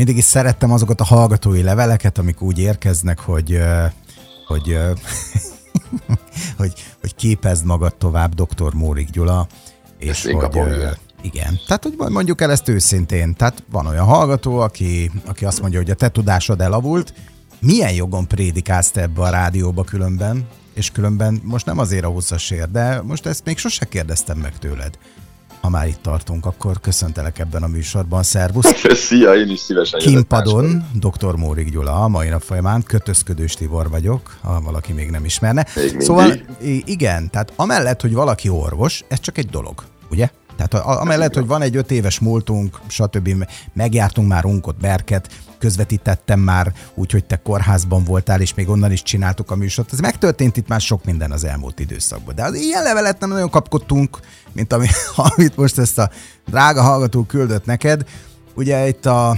mindig is szerettem azokat a hallgatói leveleket, amik úgy érkeznek, hogy, hogy, hogy, hogy képezd magad tovább, dr. Mórik Gyula, és Ez hogy, igen, tehát hogy mondjuk el ezt őszintén, tehát van olyan hallgató, aki, aki azt mondja, hogy a te tudásod elavult, milyen jogon prédikálsz te ebbe a rádióba különben, és különben most nem azért a 20 de most ezt még sose kérdeztem meg tőled. Már itt tartunk, akkor köszöntelek ebben a műsorban. Szervusz! Szia, én is szívesen Kimpadon, dr. Mórik Gyula, a mai nap folyamán, kötözködős Tibor vagyok, ha valaki még nem ismerne. Még szóval igen, tehát amellett, hogy valaki orvos, ez csak egy dolog, ugye? Tehát amellett, hogy van egy öt éves múltunk, stb. megjártunk már unkot, berket, közvetítettem már úgy, hogy te kórházban voltál, és még onnan is csináltuk a műsort. Ez megtörtént itt már sok minden az elmúlt időszakban. De az ilyen levelet nem nagyon kapkodtunk, mint ami, amit most ezt a drága hallgató küldött neked. Ugye itt a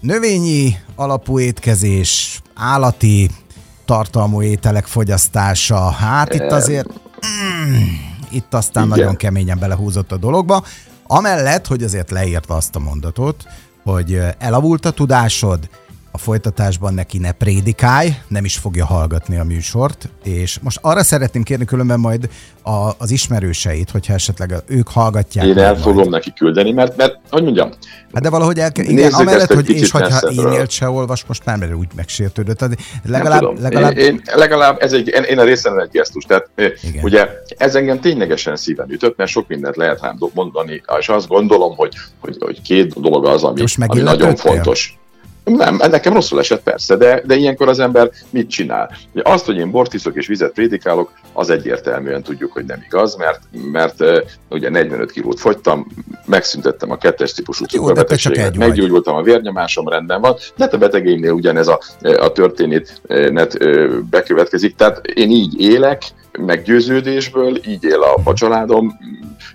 növényi alapú étkezés, állati tartalmú ételek fogyasztása, hát itt azért... Mm, itt aztán Igen. nagyon keményen belehúzott a dologba. Amellett, hogy azért leírta azt a mondatot, hogy elavult a tudásod, a folytatásban neki ne prédikálj, nem is fogja hallgatni a műsort, és most arra szeretném kérni különben majd a, az ismerőseit, hogyha esetleg ők hallgatják. Én el fogom majd. neki küldeni, mert, mert hogy mondjam. Hát de valahogy el kell, igen, amellett, hogy és hogyha e-mailt se olvas, most már mert úgy megsértődött. Tehát legalább, legalább... Én, én, legalább ez egy, én, én a részem egy gesztus, tehát igen. ugye ez engem ténylegesen szíven ütött, mert sok mindent lehet rám mondani, és azt gondolom, hogy, hogy, hogy két dolog az, ami, ami nagyon fontos. Nem, nekem rosszul esett persze, de, de ilyenkor az ember mit csinál? Azt, hogy én bort iszok és vizet prédikálok, az egyértelműen tudjuk, hogy nem igaz, mert, mert uh, ugye 45 kilót fogytam, megszüntettem a kettes típusú cukorbetegséget, meggyógyultam, a vérnyomásom rendben van, de a betegeimnél ugyanez a, a történet bekövetkezik. Tehát én így élek, meggyőződésből, így él a, a családom,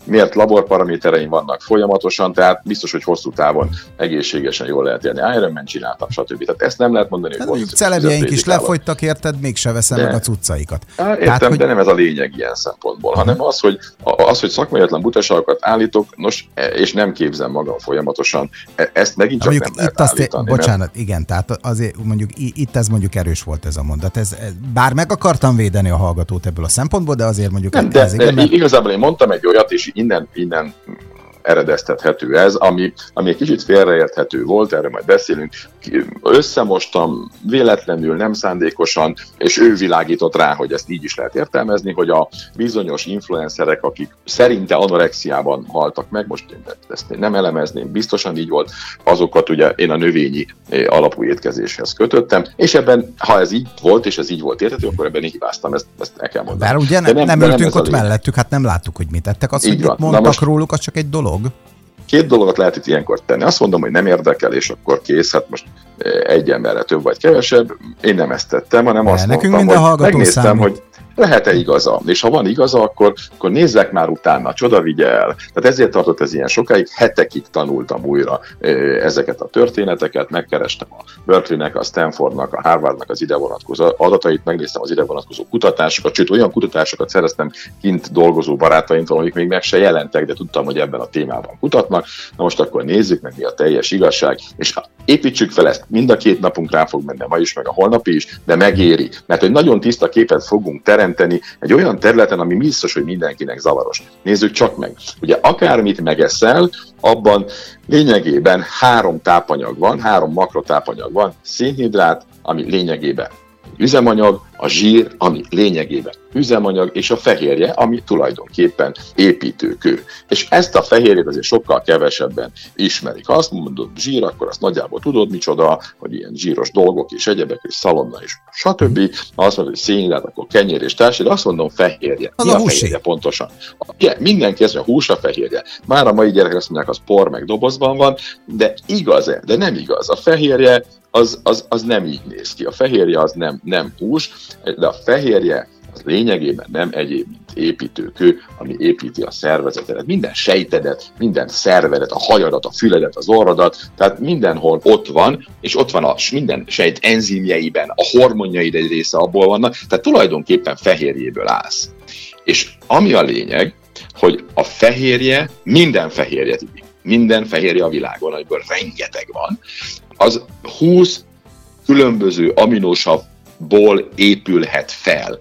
miért laborparamétereim vannak folyamatosan, tehát biztos, hogy hosszú távon egészségesen jól lehet élni. Ironman csináltam, stb. Tehát ezt nem lehet mondani, hogy hát, celebjeink is lefogytak, érted, mégse veszem de. meg a cuccaikat. Értem, tehát, hogy... de nem ez a lényeg ilyen szempontból, uh-huh. hanem az, hogy az, hogy szakmaiatlan butaságokat állítok, nos, e, és nem képzem magam folyamatosan, e, ezt megint csak mondjuk nem itt lehet azt állítani, Bocsánat, mert... igen, tehát azért mondjuk itt ez mondjuk erős volt ez a mondat. Ez, bár meg akartam védeni a hallgatót ebből a szempontból, de azért mondjuk... Nem, de, ez, igen, mert... igazából én mondtam egy olyat, és innen, innen eredeztethető ez, ami, ami egy kicsit félreérthető volt, erre majd beszélünk. Összemostam véletlenül, nem szándékosan, és ő világított rá, hogy ezt így is lehet értelmezni, hogy a bizonyos influencerek, akik szerinte anorexiában haltak meg, most én ezt nem elemezném, biztosan így volt, azokat ugye én a növényi eh, alapú étkezéshez kötöttem, és ebben, ha ez így volt, és ez így volt értető, akkor ebben hibáztam, ezt, ezt el kell mondani. Bár ugye ne, nem, nem ültünk nem ott mellettük, hát nem láttuk, hogy mit tettek. Azt, hogy mondtak most, róluk, az csak egy dolog dolog? Két dolgot lehet itt ilyenkor tenni. Azt mondom, hogy nem érdekel, és akkor kész, hát most egy emberre több vagy kevesebb. Én nem ezt tettem, hanem azt nekünk mondtam, hogy megnéztem, számít. hogy lehet-e igaza? És ha van igaza, akkor, akkor nézzek már utána, csoda vigye el. Tehát ezért tartott ez ilyen sokáig, hetekig tanultam újra ezeket a történeteket, megkerestem a Berkeley-nek, a Stanfordnak, a Harvardnak az ide vonatkozó adatait, megnéztem az ide vonatkozó kutatásokat, sőt olyan kutatásokat szereztem kint dolgozó barátaimtól, amik még meg se jelentek, de tudtam, hogy ebben a témában kutatnak. Na most akkor nézzük meg, mi a teljes igazság, és építsük fel ezt. Mind a két napunk rá fog menni, ma is, meg a holnapi is, de megéri. Mert hogy nagyon tiszta képet fogunk teremteni egy olyan területen, ami biztos, hogy mindenkinek zavaros. Nézzük csak meg. Ugye akármit megeszel, abban lényegében három tápanyag van, három makrotápanyag van, szénhidrát, ami lényegében üzemanyag, a zsír, ami lényegében üzemanyag, és a fehérje, ami tulajdonképpen építőkő. És ezt a fehérjét azért sokkal kevesebben ismerik. Ha azt mondod zsír, akkor azt nagyjából tudod micsoda, hogy ilyen zsíros dolgok és egyebek, és szalonna is, stb. Ha azt mondod, hogy szénhidrát, akkor kenyér és társ, de azt mondom fehérje. Az Mi a, a fehérje pontosan? Igen, mindenki ezt mondja, hús a fehérje. Már a mai gyerekek azt mondják, az por meg dobozban van, de igaz-e? De nem igaz. A fehérje az, az, az nem így néz ki. A fehérje az nem, nem hús, de a fehérje az lényegében nem egyéb, mint építőkő, ami építi a szervezetet. Minden sejtedet, minden szervedet, a hajadat, a füledet, az orrodat, tehát mindenhol ott van, és ott van a minden sejt enzimjeiben, a hormonjaid egy része abból vannak, tehát tulajdonképpen fehérjéből állsz. És ami a lényeg, hogy a fehérje, minden fehérje, minden fehérje a világon, amiből rengeteg van, az 20 különböző aminósavból épülhet fel.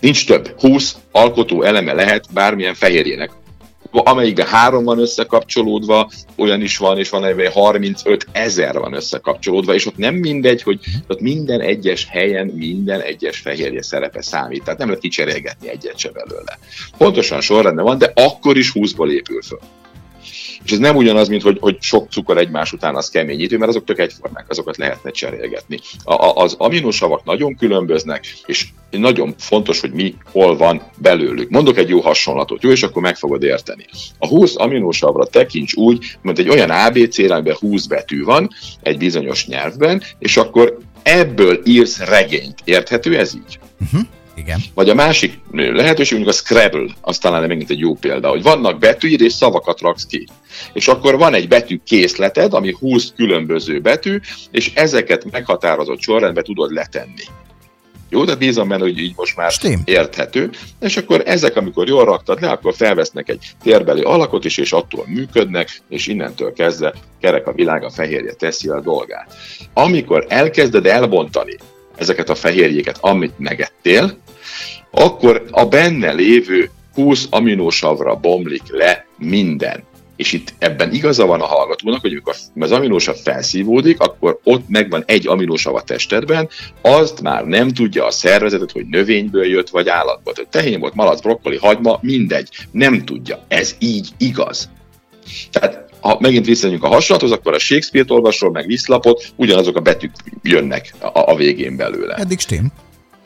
Nincs több. 20 alkotó eleme lehet bármilyen fehérjének amelyikben három van összekapcsolódva, olyan is van, és van amelyben 35 ezer van összekapcsolódva, és ott nem mindegy, hogy ott minden egyes helyen minden egyes fehérje szerepe számít, tehát nem lehet kicserélgetni egyet se belőle. Pontosan sorrendben van, de akkor is 20-ból épül föl. És ez nem ugyanaz, mint hogy, hogy sok cukor egymás után az keményítő, mert azok tök egyformák, azokat lehetne cserélgetni. A, a, az aminosavak nagyon különböznek, és nagyon fontos, hogy mi hol van belőlük. Mondok egy jó hasonlatot, jó, és akkor meg fogod érteni. A 20 aminosavra tekints úgy, mint egy olyan ABC-re, amiben 20 betű van egy bizonyos nyelvben, és akkor ebből írsz regényt. Érthető ez így? Uh-huh. Igen. Vagy a másik lehetőség, mondjuk a Scrabble, az talán megint egy jó példa, hogy vannak betűid és szavakat raksz ki. És akkor van egy betű készleted, ami 20 különböző betű, és ezeket meghatározott sorrendben tudod letenni. Jó, de bízom benne, hogy így most már Stim. érthető. És akkor ezek, amikor jól raktad le, akkor felvesznek egy térbeli alakot is, és attól működnek, és innentől kezdve kerek a világ a fehérje teszi a dolgát. Amikor elkezded elbontani ezeket a fehérjéket, amit megettél, akkor a benne lévő 20 aminósavra bomlik le minden. És itt ebben igaza van a hallgatónak, hogy amikor az aminósav felszívódik, akkor ott megvan egy aminósav a testedben, azt már nem tudja a szervezetet, hogy növényből jött, vagy állatból. Tehát tehén volt, malac, brokkoli, hagyma, mindegy. Nem tudja. Ez így igaz. Tehát ha megint visszajönjük a hasonlathoz, akkor a Shakespeare-t olvasol, meg viszlapot, ugyanazok a betűk jönnek a, a végén belőle. Eddig stim.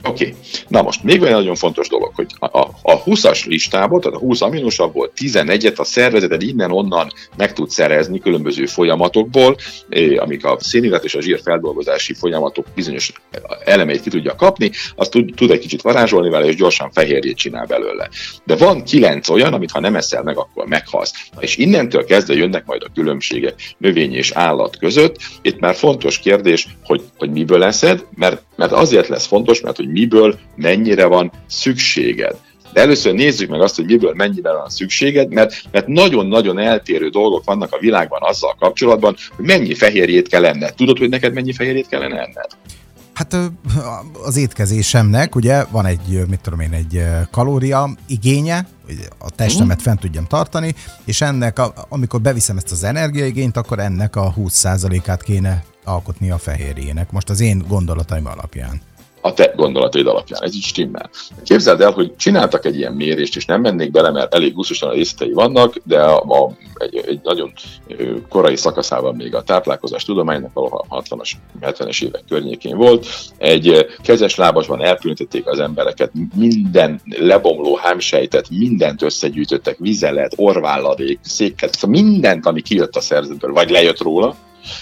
Oké. Okay. Na most, még egy nagyon fontos dolog, hogy a, a, a 20-as listából, tehát a 20 aminosabból 11-et a szervezeted innen-onnan meg tud szerezni különböző folyamatokból, amik a szénhidrát és a zsír folyamatok bizonyos elemeit ki tudja kapni, azt tud, tud egy kicsit varázsolni vele, és gyorsan fehérjét csinál belőle. De van kilenc olyan, amit ha nem eszel meg, akkor meghalsz. És innentől kezdve jönnek majd a különbségek növény és állat között. Itt már fontos kérdés, hogy, hogy miből eszed, mert, mert azért lesz fontos, mert hogy hogy miből mennyire van szükséged. De először nézzük meg azt, hogy miből mennyire van szükséged, mert, mert nagyon-nagyon eltérő dolgok vannak a világban azzal kapcsolatban, hogy mennyi fehérjét kell enned. Tudod, hogy neked mennyi fehérjét kellene enned? Hát az étkezésemnek ugye van egy, mit tudom én, egy kalória igénye, hogy a testemet mhm. fent tudjam tartani, és ennek, amikor beviszem ezt az energiaigényt, akkor ennek a 20%-át kéne alkotni a fehérjének. Most az én gondolataim alapján a te gondolataid alapján. Ez így stimmel. Képzeld el, hogy csináltak egy ilyen mérést, és nem mennék bele, mert elég gusztusan a részletei vannak, de a, a, egy, egy nagyon korai szakaszában még a táplálkozás tudománynak, ahol a 60-as, 70-es évek környékén volt, egy kezes lábasban elkülönítették az embereket, minden lebomló hámsejtet, mindent összegyűjtöttek, vizelet, orválladék, széket, szóval mindent, ami kijött a szerzetből, vagy lejött róla,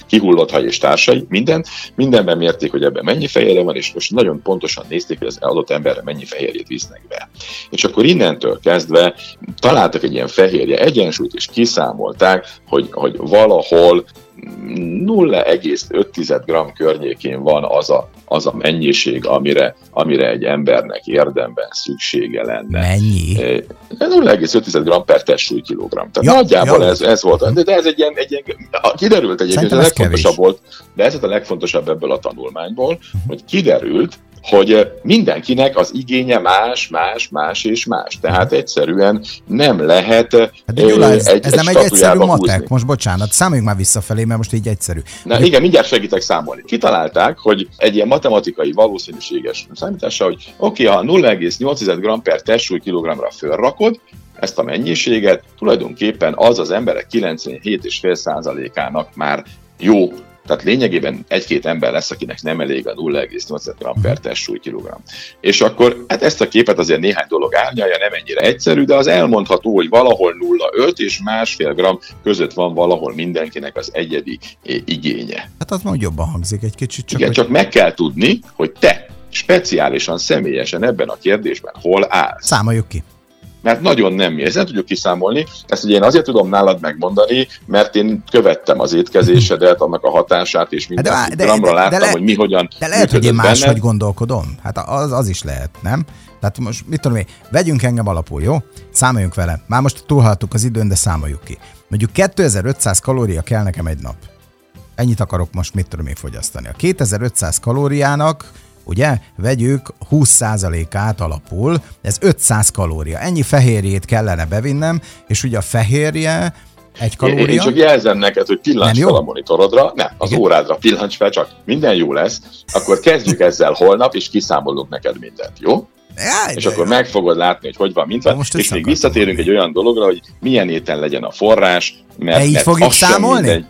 kihullott haj és társai, mindent, mindenben mérték, hogy ebben mennyi fehérje van, és most nagyon pontosan nézték, hogy az adott emberre mennyi fehérjét visznek be. És akkor innentől kezdve találtak egy ilyen fehérje egyensúlyt, és kiszámolták, hogy, hogy valahol 0,5 g környékén van az a, az a mennyiség, amire, amire egy embernek érdemben szüksége lenne. Mennyi? 0,5 g per testsúly kilogramm. Tehát ja, nagyjából ja. Ez, ez volt. De, de ez egy ilyen, egy ilyen kiderült egyébként, ez a legfontosabb kevés. volt, de ez a legfontosabb ebből a tanulmányból, uh-huh. hogy kiderült, hogy mindenkinek az igénye más, más, más és más. Tehát egyszerűen nem lehet hát de Gyula, ez, egy, ez egy nem egy egyszerű matek, húzni. most bocsánat, számoljunk már visszafelé, mert most így egyszerű. Na igen, mindjárt segítek számolni. Kitalálták, hogy egy ilyen matematikai valószínűséges számítása, hogy oké, okay, ha 0,8 g per testsúly kilogramra fölrakod, ezt a mennyiséget, tulajdonképpen az az emberek 97,5%-ának már jó tehát lényegében egy-két ember lesz, akinek nem elég a 0,8 g per testsúly kilogramm. És akkor hát ezt a képet azért néhány dolog árnyalja, nem ennyire egyszerű, de az elmondható, hogy valahol 0,5 és másfél gram között van valahol mindenkinek az egyedi igénye. Hát az majd jobban hangzik egy kicsit. Csak Igen, hogy... csak meg kell tudni, hogy te speciálisan, személyesen ebben a kérdésben hol állsz. Számoljuk ki mert nagyon nem mi. Ezt nem tudjuk kiszámolni. Ezt ugye én azért tudom nálad megmondani, mert én követtem az étkezésedet, annak a hatását, és minden de, de, gramra de, láttam, de le, hogy mi hogyan De lehet, hogy én máshogy gondolkodom. Hát az, az is lehet, nem? Tehát most mit tudom én, vegyünk engem alapul, jó? Számoljunk vele. Már most túlhaltuk az időn, de számoljuk ki. Mondjuk 2500 kalória kell nekem egy nap. ennyit akarok most mit tudom én fogyasztani. A 2500 kalóriának ugye, vegyük 20%-át alapul, ez 500 kalória. Ennyi fehérjét kellene bevinnem, és ugye a fehérje egy kalória. Én, csak jelzem neked, hogy pillancs fel a monitorodra, nem, az Igen. órádra pillancs fel, csak minden jó lesz, akkor kezdjük ezzel holnap, és kiszámolunk neked mindent, jó? Jaj, és akkor jó. meg fogod látni, hogy hogy van, mint van. És még visszatérünk egy olyan dologra, hogy milyen éten legyen a forrás, mert, így mert fogjuk számolni? Mindegy,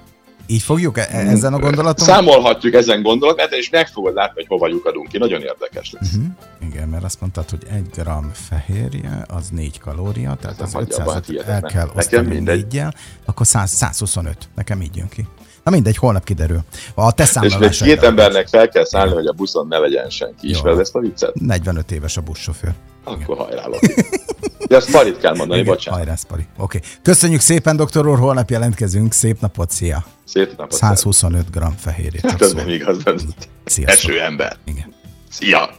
így fogjuk e- ezen a gondolaton? Számolhatjuk ezen gondolat, és meg fogod látni, hogy hova lyukadunk ki. Nagyon érdekes lesz. Uh-huh. Igen, mert azt mondtad, hogy egy gram fehérje az 4 kalória, tehát az 500 hát el kell osztani négyel, akkor 100, 125. Nekem így jön ki. Na mindegy, holnap kiderül. A te És még két embernek fel kell szállni, hogy a buszon ne legyen senki. Ismered ezt a viccet? 45 éves a buszsofőr. Akkor hajrá, De ezt Parit kell mondani, Igen, bocsánat. Hajrá, Pari. Oké. Okay. Köszönjük szépen, doktor úr, holnap jelentkezünk. Szép napot, szia! Szép napot! 125 g fehérje. Hát ez nem igaz, Szia. Eső ember. Igen. Szia!